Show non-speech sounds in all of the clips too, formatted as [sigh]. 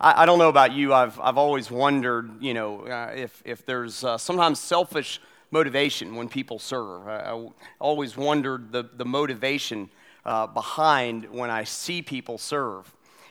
I, I, don't know about you. I've, I've always wondered, you know, uh, if, if there's uh, sometimes selfish motivation when people serve. I, I always wondered the, the motivation uh, behind when I see people serve.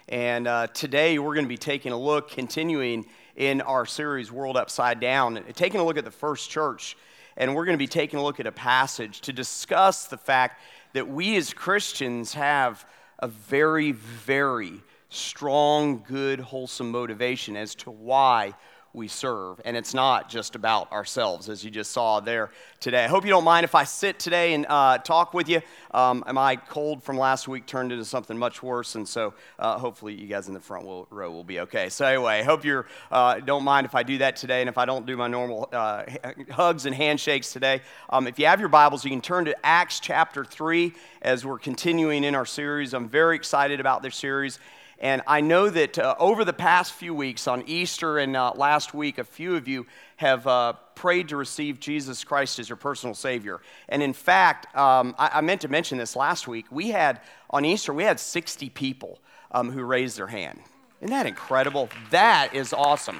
And uh, today we're going to be taking a look, continuing in our series, World Upside Down, taking a look at the first church. And we're going to be taking a look at a passage to discuss the fact that we as Christians have a very, very strong, good, wholesome motivation as to why we serve. And it's not just about ourselves, as you just saw there today. I hope you don't mind if I sit today and uh, talk with you. Um, my cold from last week turned into something much worse, and so uh, hopefully you guys in the front will, row will be okay. So, anyway, I hope you uh, don't mind if I do that today, and if I don't do my normal uh, hugs and handshakes today. Um, if you have your Bibles, you can turn to Acts chapter 3 as we're continuing in our series. I'm very excited about this series. And I know that uh, over the past few weeks, on Easter and uh, last week, a few of you have uh, prayed to receive Jesus Christ as your personal Savior. And in fact, um, I, I, meant to mention this last week. We had, on Easter, we had 60 people um, who raised their hand. Isn't that incredible? That is awesome.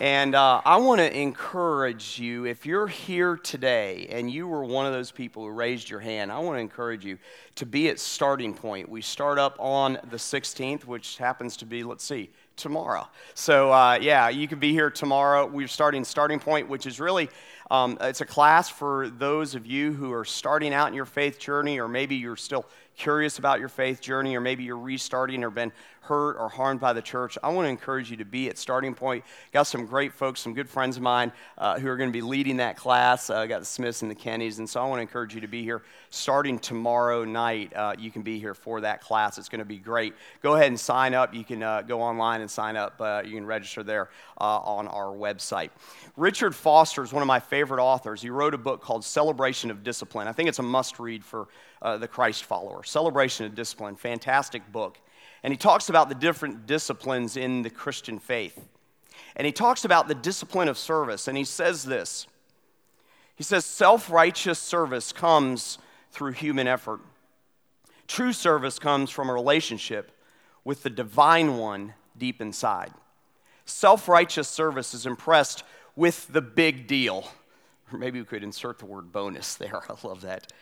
And uh, I want to encourage you, if you're here today and you were one of those people who raised your hand, I want to encourage you to be at starting point. We start up on the 16th, which happens to be, let's see, tomorrow. So, uh, yeah, you can be here tomorrow. We're starting starting point, which is really um, it's a class for those of you who are starting out in your faith journey, or maybe you're still curious about your faith journey, or maybe you're restarting or been hurt or harmed by the church, I want to encourage you to be at Starting Point. Got some great folks, some good friends of mine uh, who are going to be leading that class. Uh, got the Smiths and the Kennys, and so I want to encourage you to be here starting tomorrow night. Uh, you can be here for that class. It's going to be great. Go ahead and sign up. You can uh, go online and sign up. Uh, you can register there uh, on our website. Richard Foster is one of my favorite authors. He wrote a book called Celebration of Discipline. I think it's a must read for Uh, the Christ follower. Celebration of Discipline, fantastic book. And he talks about the different disciplines in the Christian faith. And he talks about the discipline of service. And he says this He says, self righteous service comes through human effort. True service comes from a relationship with the divine one deep inside. Self righteous service is impressed with the big deal. [laughs] Maybe we could insert the word bonus there. [laughs] I love that.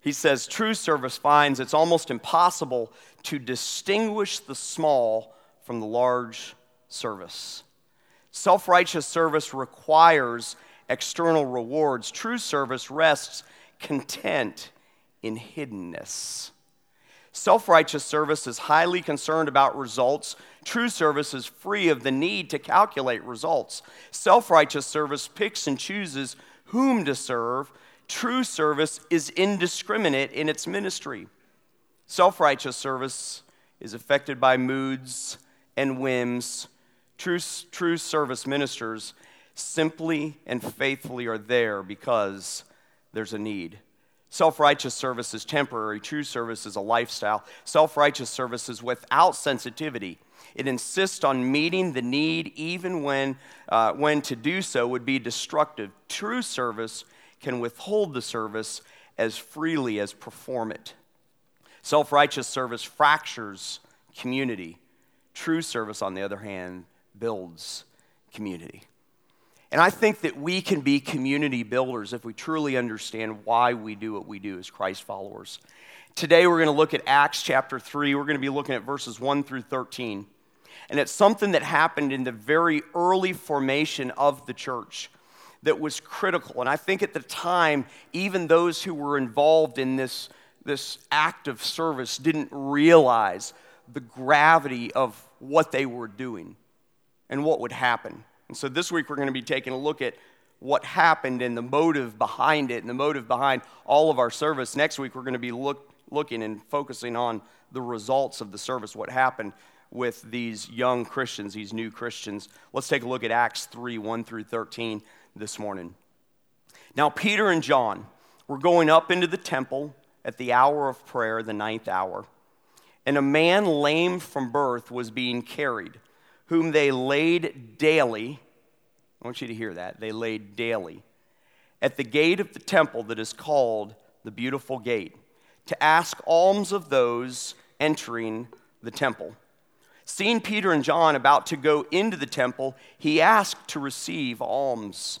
He says, True service finds it's almost impossible to distinguish the small from the large service. Self righteous service requires external rewards. True service rests content in hiddenness. Self righteous service is highly concerned about results. True service is free of the need to calculate results. Self righteous service picks and chooses whom to serve. True service is indiscriminate in its ministry. Self righteous service is affected by moods and whims. True, true service ministers simply and faithfully are there because there's a need. Self righteous service is temporary, true service is a lifestyle. Self righteous service is without sensitivity. It insists on meeting the need even when, uh, when to do so would be destructive. True service can withhold the service as freely as perform it. Self righteous service fractures community. True service, on the other hand, builds community. And I think that we can be community builders if we truly understand why we do what we do as Christ followers. Today, we're going to look at Acts chapter 3. We're going to be looking at verses 1 through 13. And it's something that happened in the very early formation of the church that was critical. And I think at the time, even those who were involved in this, this act of service didn't realize the gravity of what they were doing and what would happen. And so this week we're going to be taking a look at what happened and the motive behind it and the motive behind all of our service. Next week we're going to be look, looking and focusing on the results of the service, what happened with these young Christians, these new Christians. Let's take a look at Acts 3 1 through 13 this morning. Now, Peter and John were going up into the temple at the hour of prayer, the ninth hour, and a man lame from birth was being carried, whom they laid daily. I want you to hear that. They laid daily at the gate of the temple that is called the Beautiful Gate to ask alms of those entering the temple. Seeing Peter and John about to go into the temple, he asked to receive alms.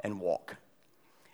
and walk.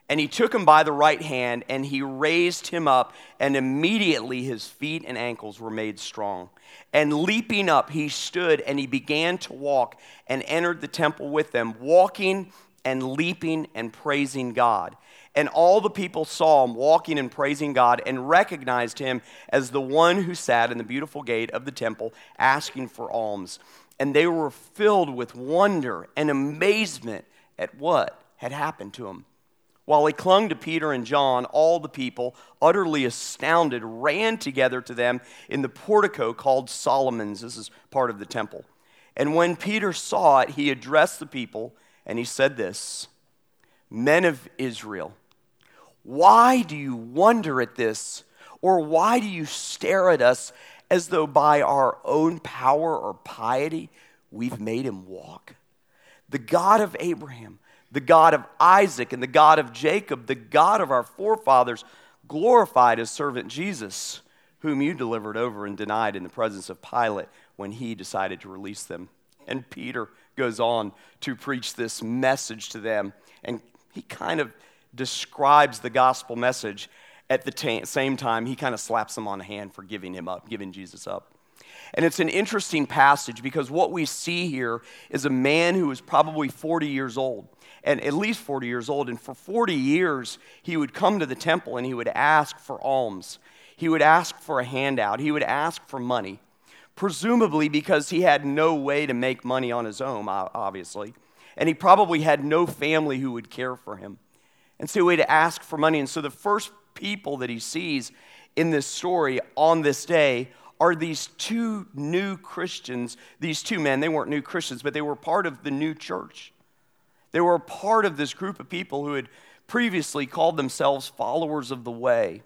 And he took him by the right hand, and he raised him up, and immediately his feet and ankles were made strong. And leaping up, he stood, and he began to walk, and entered the temple with them, walking and leaping and praising God. And all the people saw him walking and praising God, and recognized him as the one who sat in the beautiful gate of the temple, asking for alms. And they were filled with wonder and amazement at what had happened to him. While he clung to Peter and John, all the people, utterly astounded, ran together to them in the portico called Solomon's. This is part of the temple. And when Peter saw it, he addressed the people and he said this Men of Israel, why do you wonder at this? Or why do you stare at us as though by our own power or piety we've made him walk? The God of Abraham, the God of Isaac and the God of Jacob, the God of our forefathers, glorified his servant Jesus, whom you delivered over and denied in the presence of Pilate when he decided to release them. And Peter goes on to preach this message to them, and he kind of describes the gospel message at the t- same time he kind of slaps them on the hand for giving him up, giving Jesus up. And it's an interesting passage because what we see here is a man who is probably 40 years old and at least 40 years old. And for 40 years, he would come to the temple and he would ask for alms. He would ask for a handout. He would ask for money, presumably because he had no way to make money on his own, obviously. And he probably had no family who would care for him. And so he would ask for money. And so the first people that he sees in this story on this day are these two new Christians, these two men. They weren't new Christians, but they were part of the new church. They were part of this group of people who had previously called themselves followers of the way.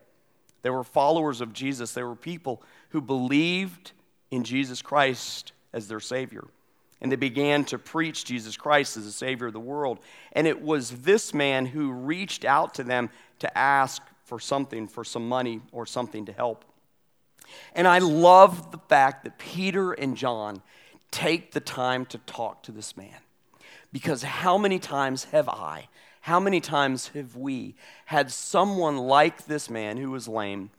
They were followers of Jesus. They were people who believed in Jesus Christ as their Savior. And they began to preach Jesus Christ as the Savior of the world. And it was this man who reached out to them to ask for something, for some money or something to help. And I love the fact that Peter and John take the time to talk to this man. Because how many times have I, how many times have we had someone like this man who was lame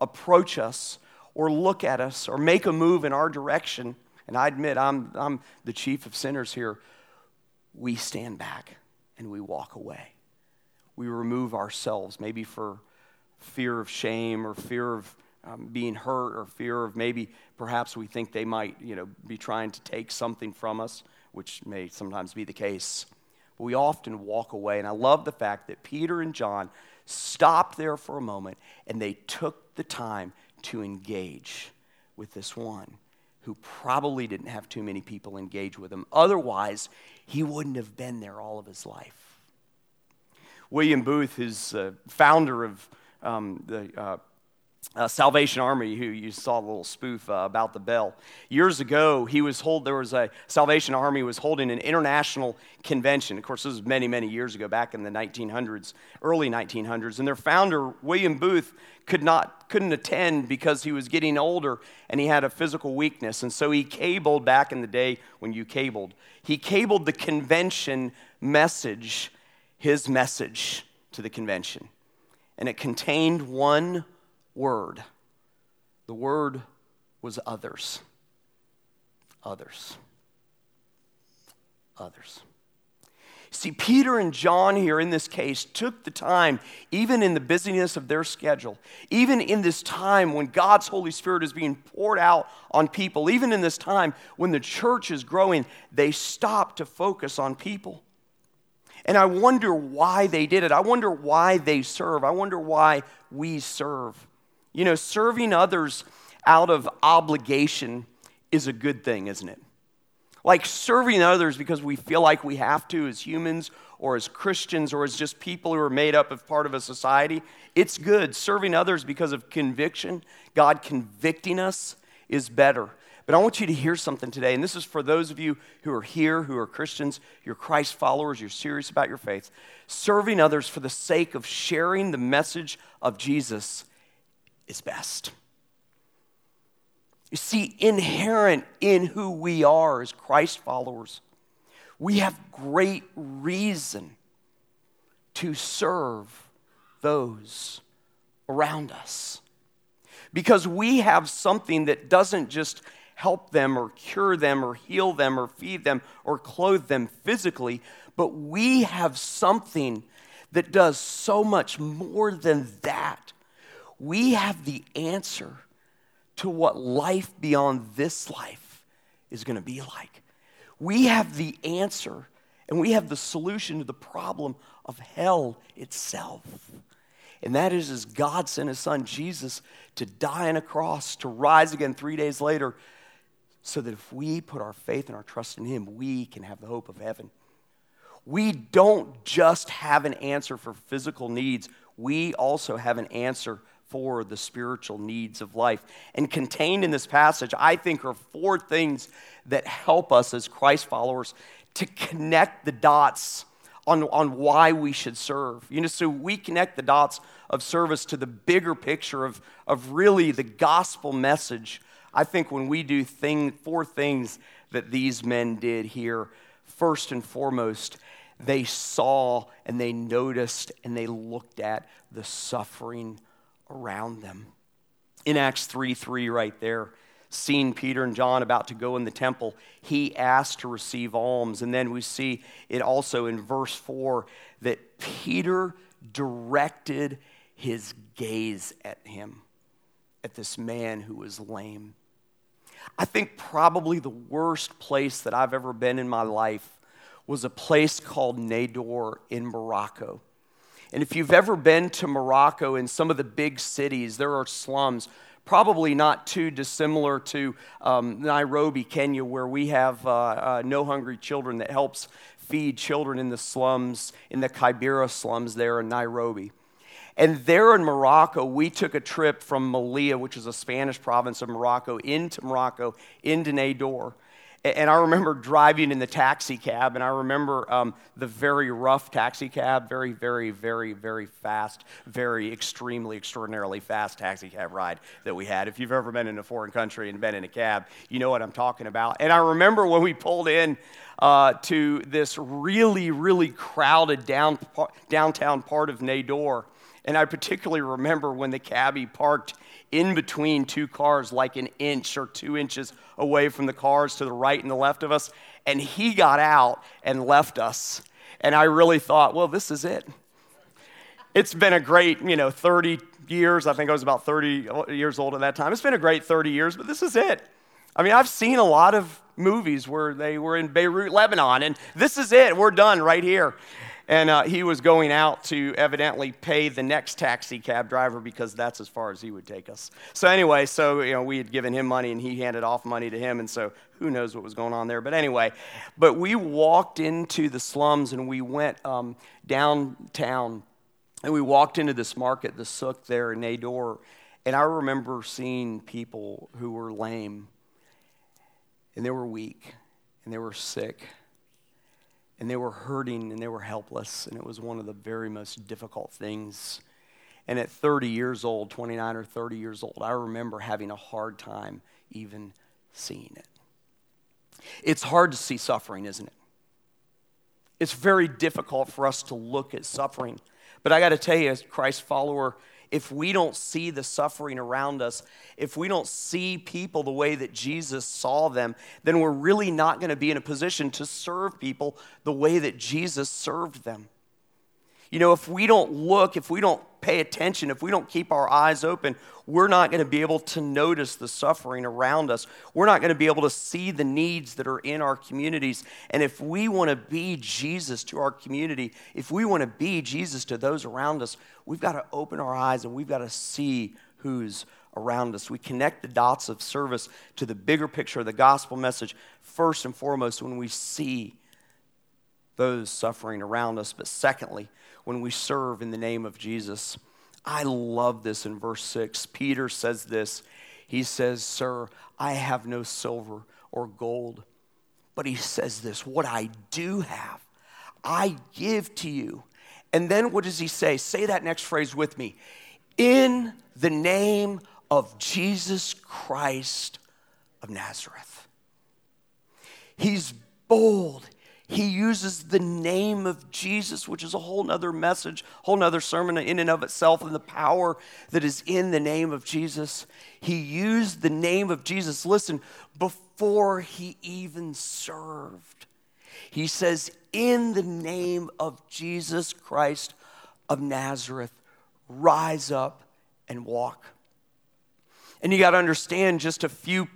approach us or look at us or make a move in our direction? And I admit, I'm, I'm the chief of sinners here. We stand back and we walk away. We remove ourselves, maybe for fear of shame or fear of um, being hurt or fear of maybe perhaps we think they might you know, be trying to take something from us which may sometimes be the case. But we often walk away. And I love the fact that Peter and John stopped there for a moment and they took the time to engage with this one who probably didn't have too many people engage with him. Otherwise, he wouldn't have been there all of his life. William Booth, who's uh, founder of um, the uh, uh, Salvation Army, who you saw a little spoof uh, about the bell. Years ago, he was hold, there was a Salvation Army was holding an international convention. Of course, this was many, many years ago, back in the 1900s, early 1900s. And their founder, William Booth, could not, couldn't attend because he was getting older and he had a physical weakness. And so he cabled back in the day when you cabled. He cabled the convention message, his message to the convention. And it contained one word. The word was others. Others. Others. See, Peter and John here in this case took the time, even in the busyness of their schedule, even in this time when God's Holy Spirit is being poured out on people, even in this time when the church is growing, they stopped to focus on people. And I wonder why they did it. I wonder why they serve. I wonder why we serve. You know, serving others out of obligation is a good thing, isn't it? Like serving others because we feel like we have to as humans or as Christians or as just people who are made up of part of a society, it's good. Serving others because of conviction, God convicting us, is better. But I want you to hear something today, and this is for those of you who are here, who are Christians, you're Christ followers, you're serious about your faith. Serving others for the sake of sharing the message of Jesus is best. You see, inherent in who we are as Christ followers, we have great reason to serve those around us. Because we have something that doesn't just help them or cure them or heal them or feed them or clothe them physically, but we have something that does so much more than that. We have the answer to what life beyond this life is going to be like. We have the answer and we have the solution to the problem of hell itself. And that is as God sent his son Jesus to die on a cross, to rise again three days later, so that if we put our faith and our trust in him, we can have the hope of heaven. We don't just have an answer for physical needs, we also have an answer for the spiritual needs of life. And contained in this passage, I think, are four things that help us as Christ followers to connect the dots on, on why we should serve. You know, so we connect the dots of service to the bigger picture of, of really the gospel message. I think when we do thing, four things that these men did here, first and foremost, they saw and they noticed and they looked at the suffering around them. In Acts 3 3, right there, seeing Peter and John about to go in the temple, he asked to receive alms. And then we see it also in verse 4 that Peter directed his gaze at him, at this man who was lame. I think probably the worst place that I've ever been in my life was a place called Nador in Morocco. And if you've ever been to Morocco in some of the big cities, there are slums, probably not too dissimilar to um, Nairobi, Kenya, where we have uh, uh, No Hungry Children that helps feed children in the slums, in the Kibera slums there in Nairobi. And there in Morocco, we took a trip from Melilla, which is a Spanish province of Morocco, into Morocco, into Nador. And I remember driving in the taxi cab, and I remember um, the very rough taxi cab, very, very, very, very fast, very extremely, extraordinarily fast taxi cab ride that we had. If you've ever been in a foreign country and been in a cab, you know what I'm talking about. And I remember when we pulled in uh, to this really, really crowded down, downtown part of Nador. And I particularly remember when the cabbie parked in between two cars, like an inch or two inches away from the cars to the right and the left of us. And he got out and left us. And I really thought, well, this is it. It's been a great, you know, 30 years. I think I was about 30 years old at that time. It's been a great 30 years, but this is it. I mean, I've seen a lot of movies where they were in Beirut, Lebanon, and this is it. We're done right here. And uh, he was going out to evidently pay the next taxi cab driver because that's as far as he would take us. So, anyway, so, you know, we had given him money and he handed off money to him. And so, who knows what was going on there. But anyway, but we walked into the slums and we went um, downtown and we walked into this market, the souk there in Nador. And I remember seeing people who were lame and they were weak and they were sick and they were hurting and they were helpless, and it was one of the very most difficult things. And at 30 years old, 29 or 30 years old, I remember having a hard time even seeing it. It's hard to see suffering, isn't it? It's very difficult for us to look at suffering. But I got to tell you, as Christ follower, if we don't see the suffering around us, if we don't see people the way that Jesus saw them, then we're really not going to be in a position to serve people the way that Jesus served them. You know, if we don't look, if we don't pay attention, if we don't keep our eyes open, we're not going to be able to notice the suffering around us. We're not going to be able to see the needs that are in our communities. And if we want to be Jesus to our community, if we want to be Jesus to those around us, we've got to open our eyes and we've got to see who's around us. We connect the dots of service to the bigger picture of the gospel message first and foremost when we see those suffering around us, but secondly, when we serve in the name of Jesus. I love this in verse 6. Peter says this. He says, Sir, I have no silver or gold. But he says this What I do have, I give to you. And then what does he say? Say that next phrase with me. In the name of Jesus Christ of Nazareth. He's bold. He uses the name of Jesus, which is a whole nother message, whole nother sermon in and of itself, and the power that is in the name of Jesus. He used the name of Jesus, listen, before he even served. He says, In the name of Jesus Christ of Nazareth, rise up and walk. And you got to understand just a few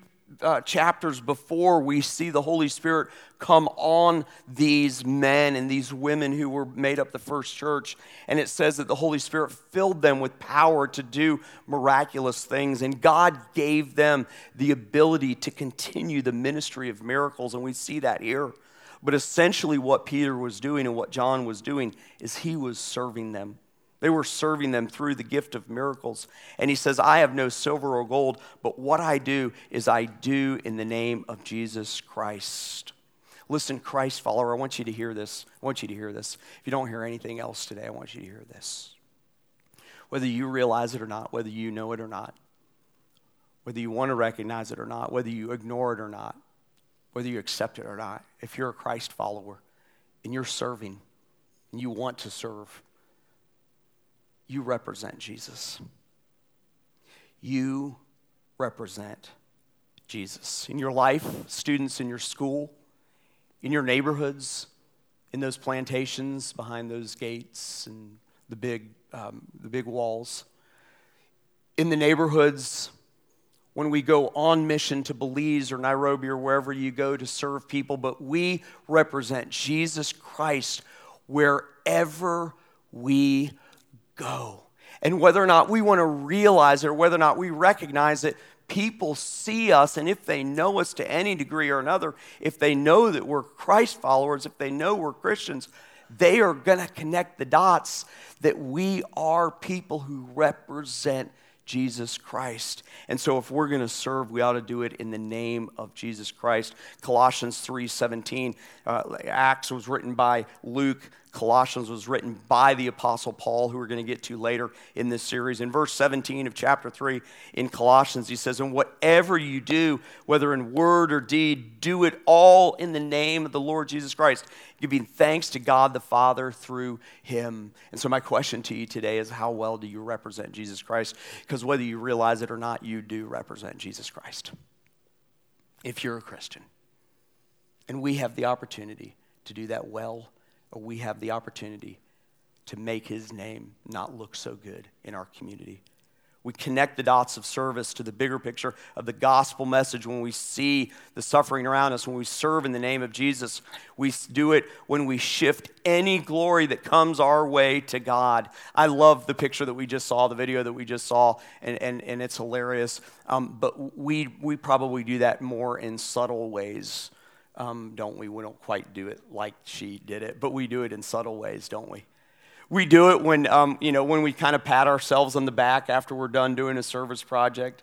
uh, chapters before we see the Holy Spirit come on these men and these women who were made up the first church. And it says that the Holy Spirit filled them with power to do miraculous things. And God gave them the ability to continue the ministry of miracles. And we see that here. But essentially, what Peter was doing and what John was doing is he was serving them. They were serving them through the gift of miracles. And he says, I have no silver or gold, but what I do is I do in the name of Jesus Christ. Listen, Christ follower, I want you to hear this. I want you to hear this. If you don't hear anything else today, I want you to hear this. Whether you realize it or not, whether you know it or not, whether you want to recognize it or not, whether you ignore it or not, whether you accept it or not, if you're a Christ follower and you're serving and you want to serve, you represent Jesus. You represent Jesus. In your life, students in your school, in your neighborhoods, in those plantations behind those gates and the big, um, the big walls, in the neighborhoods, when we go on mission to Belize or Nairobi or wherever you go to serve people, but we represent Jesus Christ wherever we go. And whether or not we want to realize it or whether or not we recognize it, people see us, and if they know us to any degree or another, if they know that we're Christ followers, if they know we're Christians, they are going to connect the dots that we are people who represent Jesus Christ. And so if we're going to serve, we ought to do it in the name of Jesus Christ. Colossians 3:17 uh, Acts was written by Luke Colossians was written by the Apostle Paul, who we're going to get to later in this series. In verse 17 of chapter 3 in Colossians, he says, And whatever you do, whether in word or deed, do it all in the name of the Lord Jesus Christ, giving thanks to God the Father through him. And so, my question to you today is how well do you represent Jesus Christ? Because whether you realize it or not, you do represent Jesus Christ. If you're a Christian. And we have the opportunity to do that well we have the opportunity to make his name not look so good in our community. We connect the dots of service to the bigger picture of the gospel message when we see the suffering around us, when we serve in the name of Jesus. We do it when we shift any glory that comes our way to God. I love the picture that we just saw, the video that we just saw, and, and, and it's hilarious. Um, but we, we probably do that more in subtle ways um, don't we? We don't quite do it like she did it, but we do it in subtle ways, don't we? We do it when, um, you know, when we kind of pat ourselves on the back after we're done doing a service project.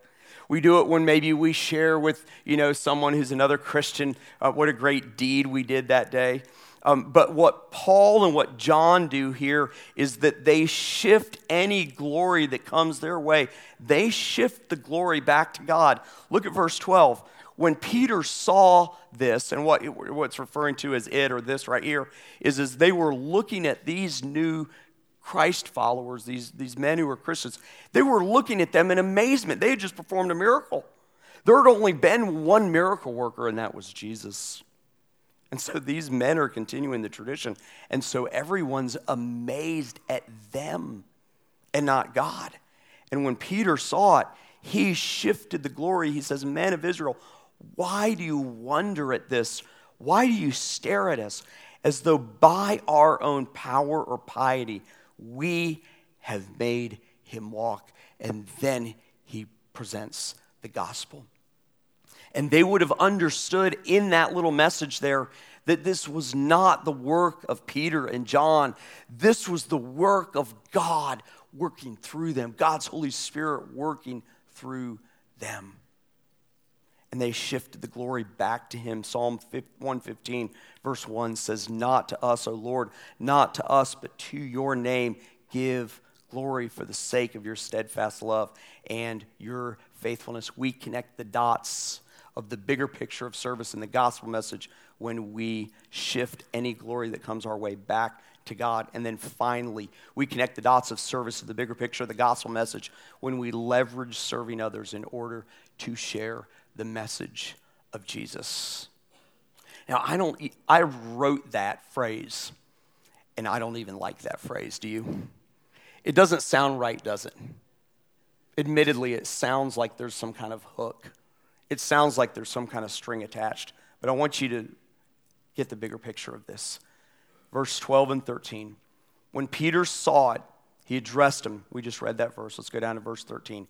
We do it when maybe we share with, you know, someone who's another Christian uh, what a great deed we did that day. Um, but what Paul and what John do here is that they shift any glory that comes their way. They shift the glory back to God. Look at verse 12 when Peter saw this, and what what's referring to as it or this right here, is as they were looking at these new Christ followers, these, these men who were Christians, they were looking at them in amazement. They had just performed a miracle. There had only been one miracle worker, and that was Jesus. And so these men are continuing the tradition. And so everyone's amazed at them and not God. And when Peter saw it, he shifted the glory. He says, Men of Israel, why do you wonder at this? Why do you stare at us as though by our own power or piety we have made him walk? And then he presents the gospel. And they would have understood in that little message there that this was not the work of Peter and John. This was the work of God working through them, God's Holy Spirit working through them. And they shifted the glory back to him. Psalm 115, verse 1 says, Not to us, O Lord, not to us, but to your name give glory for the sake of your steadfast love and your faithfulness. We connect the dots of the bigger picture of service and the gospel message when we shift any glory that comes our way back to God. And then finally, we connect the dots of service to the bigger picture of the gospel message when we leverage serving others in order to share the message of Jesus. Now, I don't, I wrote that phrase, and I don't even like that phrase, do you? It doesn't sound right, does it? Admittedly, it sounds like there's some kind of hook. It sounds like there's some kind of string attached. But I want you to get the bigger picture of this. Verse 12 and 13. When Peter saw it, he addressed him. We just read that verse. Let's go down to verse 13.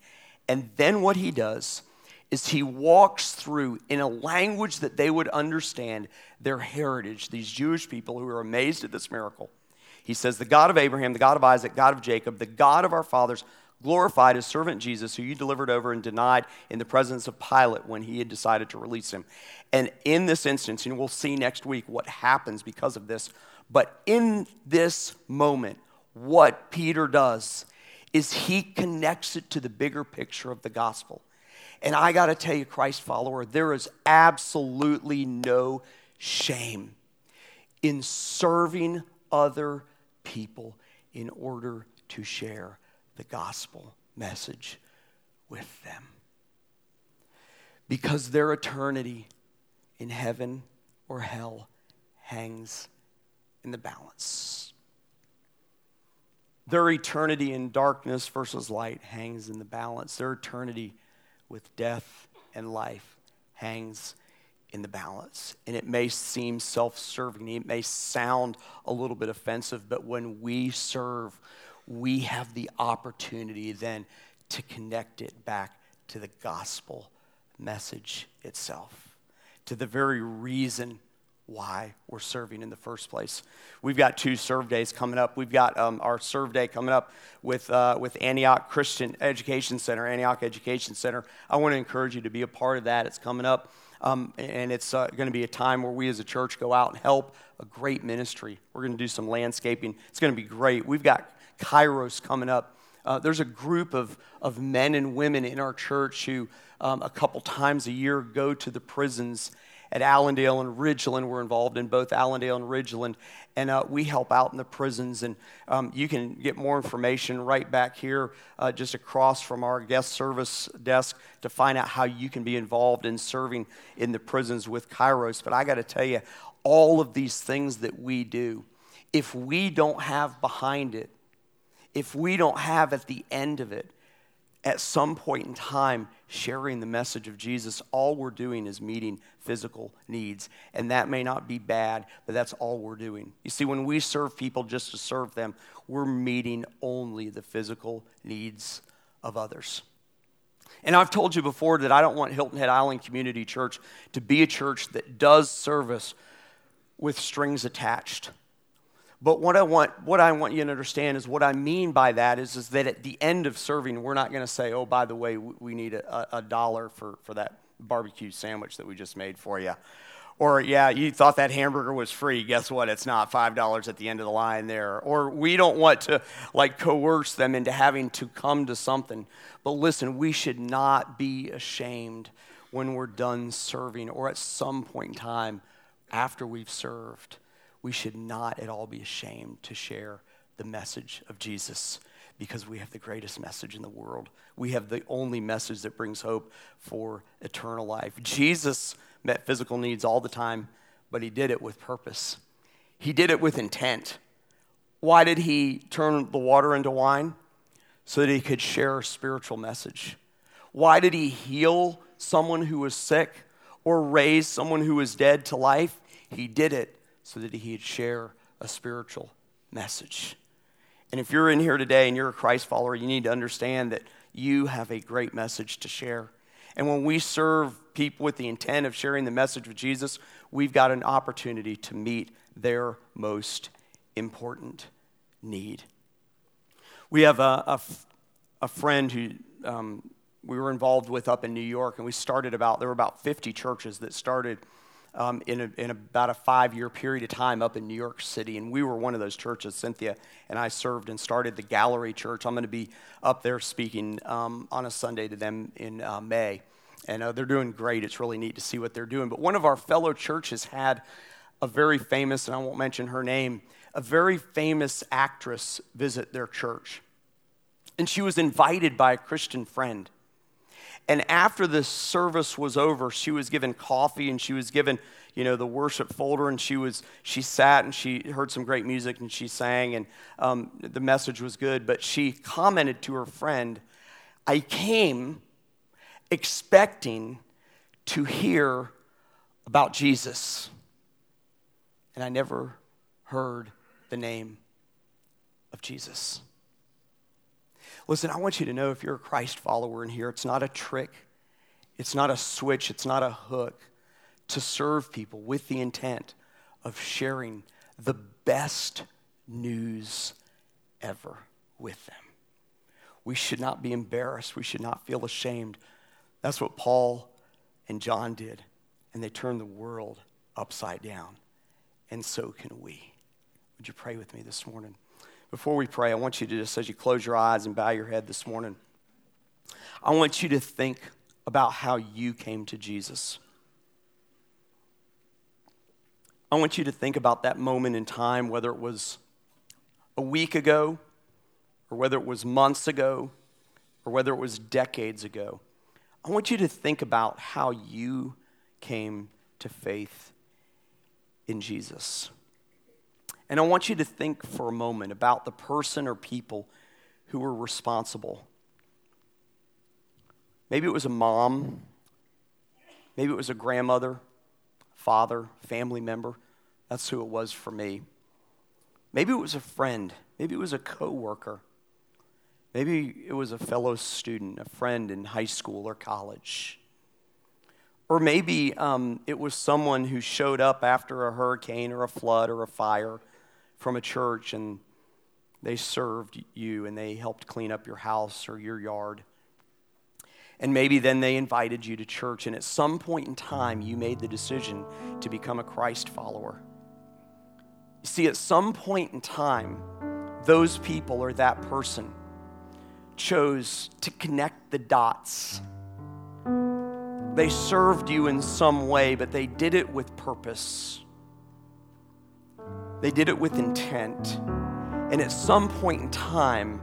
And then what he does is he walks through in a language that they would understand their heritage, these Jewish people who are amazed at this miracle. He says, The God of Abraham, the God of Isaac, God of Jacob, the God of our fathers, glorified his servant Jesus, who you delivered over and denied in the presence of Pilate when he had decided to release him. And in this instance, and we'll see next week what happens because of this, but in this moment, what Peter does is he connects it to the bigger picture of the gospel. And I got to tell you, Christ follower, there is absolutely no shame in serving other people in order to share the gospel message with them. Because their eternity in heaven or hell hangs in the balance. Their eternity in darkness versus light hangs in the balance. Their eternity with death and life hangs in the balance. And it may seem self serving, it may sound a little bit offensive, but when we serve, we have the opportunity then to connect it back to the gospel message itself, to the very reason why we're serving in the first place. We've got two serve days coming up. We've got um, our serve day coming up with, uh, with Antioch Christian Education Center, Antioch Education Center. I want to encourage you to be a part of that. It's coming up, um, and it's uh, going to be a time where we as a church go out and help a great ministry. We're going to do some landscaping. It's going to be great. We've got Kairos coming up. Uh, there's a group of, of men and women in our church who um, a couple times a year go to the prisons at Allendale and Ridgeland. We're involved in both Allendale and Ridgeland, and uh, we help out in the prisons. And um, you can get more information right back here, uh, just across from our guest service desk, to find out how you can be involved in serving in the prisons with Kairos. But I got to tell you, all of these things that we do, if we don't have behind it, if we don't have at the end of it, at some point in time, sharing the message of Jesus, all we're doing is meeting physical needs. And that may not be bad, but that's all we're doing. You see, when we serve people just to serve them, we're meeting only the physical needs of others. And I've told you before that I don't want Hilton Head Island Community Church to be a church that does service with strings attached. But what I want, what I want you to understand is what I mean by that is, is that at the end of serving, we're not going to say, oh, by the way, we need a, a dollar for, for that barbecue sandwich that we just made for you. Or, yeah, you thought that hamburger was free. Guess what? It's not $5 at the end of the line there. Or we don't want to like coerce them into having to come to something. But listen, we should not be ashamed when we're done serving or at some point in time after we've served we should not at all be ashamed to share the message of Jesus because we have the greatest message in the world. We have the only message that brings hope for eternal life. Jesus met physical needs all the time, but he did it with purpose. He did it with intent. Why did he turn the water into wine? So that he could share a spiritual message. Why did he heal someone who was sick or raise someone who was dead to life? He did it so that he'd share a spiritual message. And if you're in here today and you're a Christ follower, you need to understand that you have a great message to share. And when we serve people with the intent of sharing the message of Jesus, we've got an opportunity to meet their most important need. We have a, a, a friend who um, we were involved with up in New York, and we started about, there were about 50 churches that started um, in, a, in about a five year period of time up in New York City. And we were one of those churches. Cynthia and I served and started the Gallery Church. I'm going to be up there speaking um, on a Sunday to them in uh, May. And uh, they're doing great. It's really neat to see what they're doing. But one of our fellow churches had a very famous, and I won't mention her name, a very famous actress visit their church. And she was invited by a Christian friend. And after the service was over, she was given coffee and she was given, you know, the worship folder. And she was she sat and she heard some great music and she sang and um, the message was good. But she commented to her friend, "I came expecting to hear about Jesus, and I never heard the name of Jesus." Listen, I want you to know if you're a Christ follower in here, it's not a trick, it's not a switch, it's not a hook to serve people with the intent of sharing the best news ever with them. We should not be embarrassed, we should not feel ashamed. That's what Paul and John did, and they turned the world upside down. And so can we. Would you pray with me this morning? Before we pray, I want you to just, as you close your eyes and bow your head this morning, I want you to think about how you came to Jesus. I want you to think about that moment in time, whether it was a week ago, or whether it was months ago, or whether it was decades ago. I want you to think about how you came to faith in Jesus. And I want you to think for a moment about the person or people who were responsible. Maybe it was a mom, maybe it was a grandmother, father, family member. That's who it was for me. Maybe it was a friend, maybe it was a coworker. Maybe it was a fellow student, a friend in high school or college. Or maybe um, it was someone who showed up after a hurricane or a flood or a fire from a church and they served you and they helped clean up your house or your yard. And maybe then they invited you to church, and at some point in time, you made the decision to become a Christ follower. You see, at some point in time, those people or that person chose to connect the dots. They served you in some way, but they did it with purpose. They did it with intent. And at some point in time,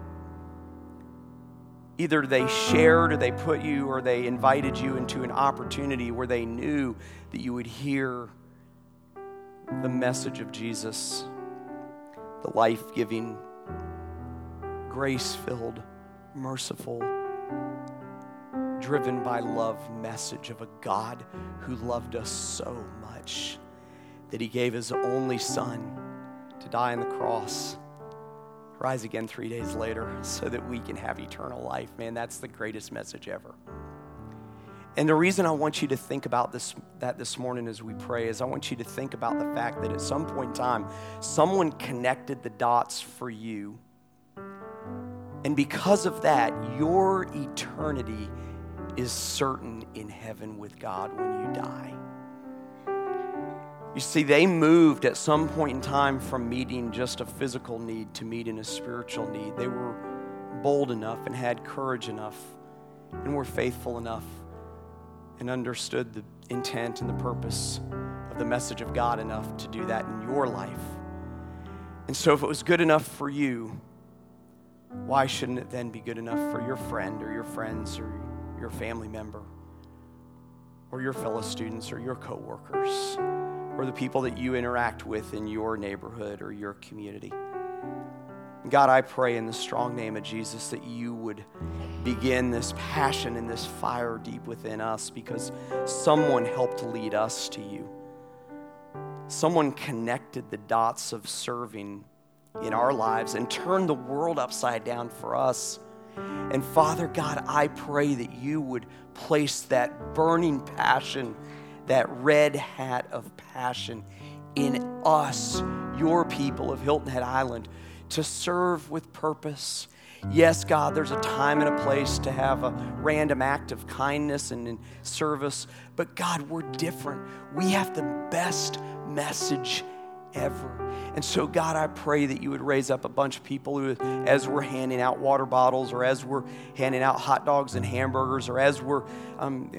either they shared or they put you or they invited you into an opportunity where they knew that you would hear the message of Jesus, the life giving, grace filled, merciful, driven by love message of a God who loved us so much that he gave his only son to die on the cross, rise again three days later so that we can have eternal life. Man, that's the greatest message ever. And the reason I want you to think about this, that this morning as we pray is I want you to think about the fact that at some point in time, someone connected the dots for you. And because of that, your eternity is certain in heaven with God when you die. You see, they moved at some point in time from meeting just a physical need to meeting a spiritual need. They were bold enough and had courage enough and were faithful enough and understood the intent and the purpose of the message of God enough to do that in your life. And so, if it was good enough for you, why shouldn't it then be good enough for your friend or your friends or your family member or your fellow students or your coworkers? Or the people that you interact with in your neighborhood or your community. God, I pray in the strong name of Jesus that you would begin this passion and this fire deep within us because someone helped lead us to you. Someone connected the dots of serving in our lives and turned the world upside down for us And Father God, I pray that you would place that burning passion, that red hat of passion in us, your people of Hilton Head Island, to serve with purpose. Yes, God, there's a time and a place to have a random act of kindness and service, but God, we're different. We have the best message ever. And so, God, I pray that you would raise up a bunch of people who, as we're handing out water bottles, or as we're handing out hot dogs and hamburgers, or as we're, um,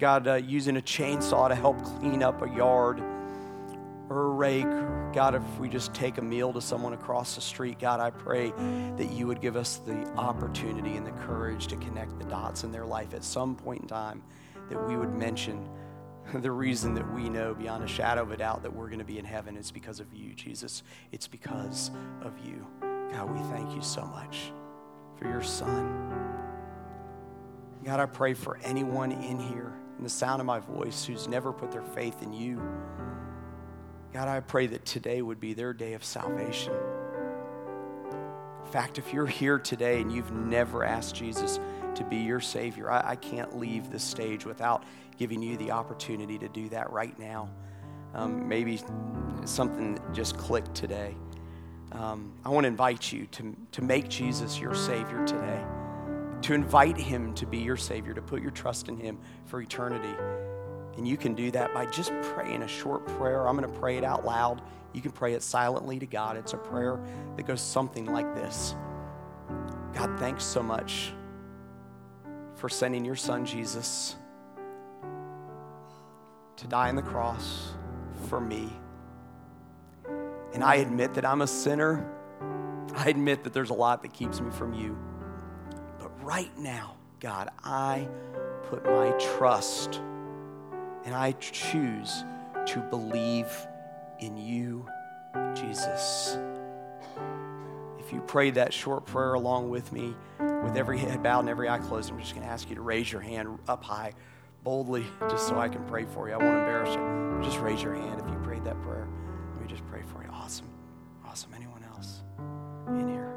God, uh, using a chainsaw to help clean up a yard or a rake, God, if we just take a meal to someone across the street, God, I pray that you would give us the opportunity and the courage to connect the dots in their life at some point in time, that we would mention [laughs] the reason that we know beyond a shadow of a doubt that we're going to be in heaven is because of you, Jesus. It's because of you. God, we thank you so much for your son. God, I pray for anyone in here, in the sound of my voice, who's never put their faith in you. God, I pray that today would be their day of salvation. In fact, if you're here today and you've never asked Jesus to be your Savior, I, I can't leave this stage without giving you the opportunity to do that right now. Um, maybe something just clicked today. Um, I want to invite you to, to make Jesus your Savior today, to invite Him to be your Savior, to put your trust in Him for eternity. And you can do that by just praying a short prayer. I'm going to pray it out loud. You can pray it silently to God. It's a prayer that goes something like this God, thanks so much for sending your Son, Jesus to die on the cross for me. And I admit that I'm a sinner. I admit that there's a lot that keeps me from you. But right now, God, I put my trust and I choose to believe in you, Jesus. If you prayed that short prayer along with me, with every head bowed and every eye closed, I'm just going to ask you to raise your hand up high boldly just so I can pray for you. I won't embarrass you. Just raise your hand if you prayed that prayer. Let me just pray for you. Awesome. Awesome. Anyone else in here?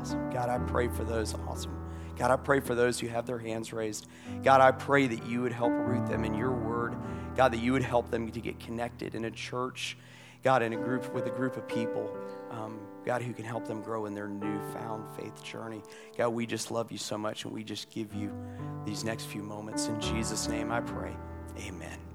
Awesome. God, I pray for those. Awesome. God, I pray for those who have their hands raised. God, I pray that you would help root them in your word. God, that you would help them to get connected in a church. God, in a group with a group of people. Um, God, who can help them grow in their newfound faith journey. God, we just love you so much and we just give you these next few moments. In Jesus' name I pray. Amen.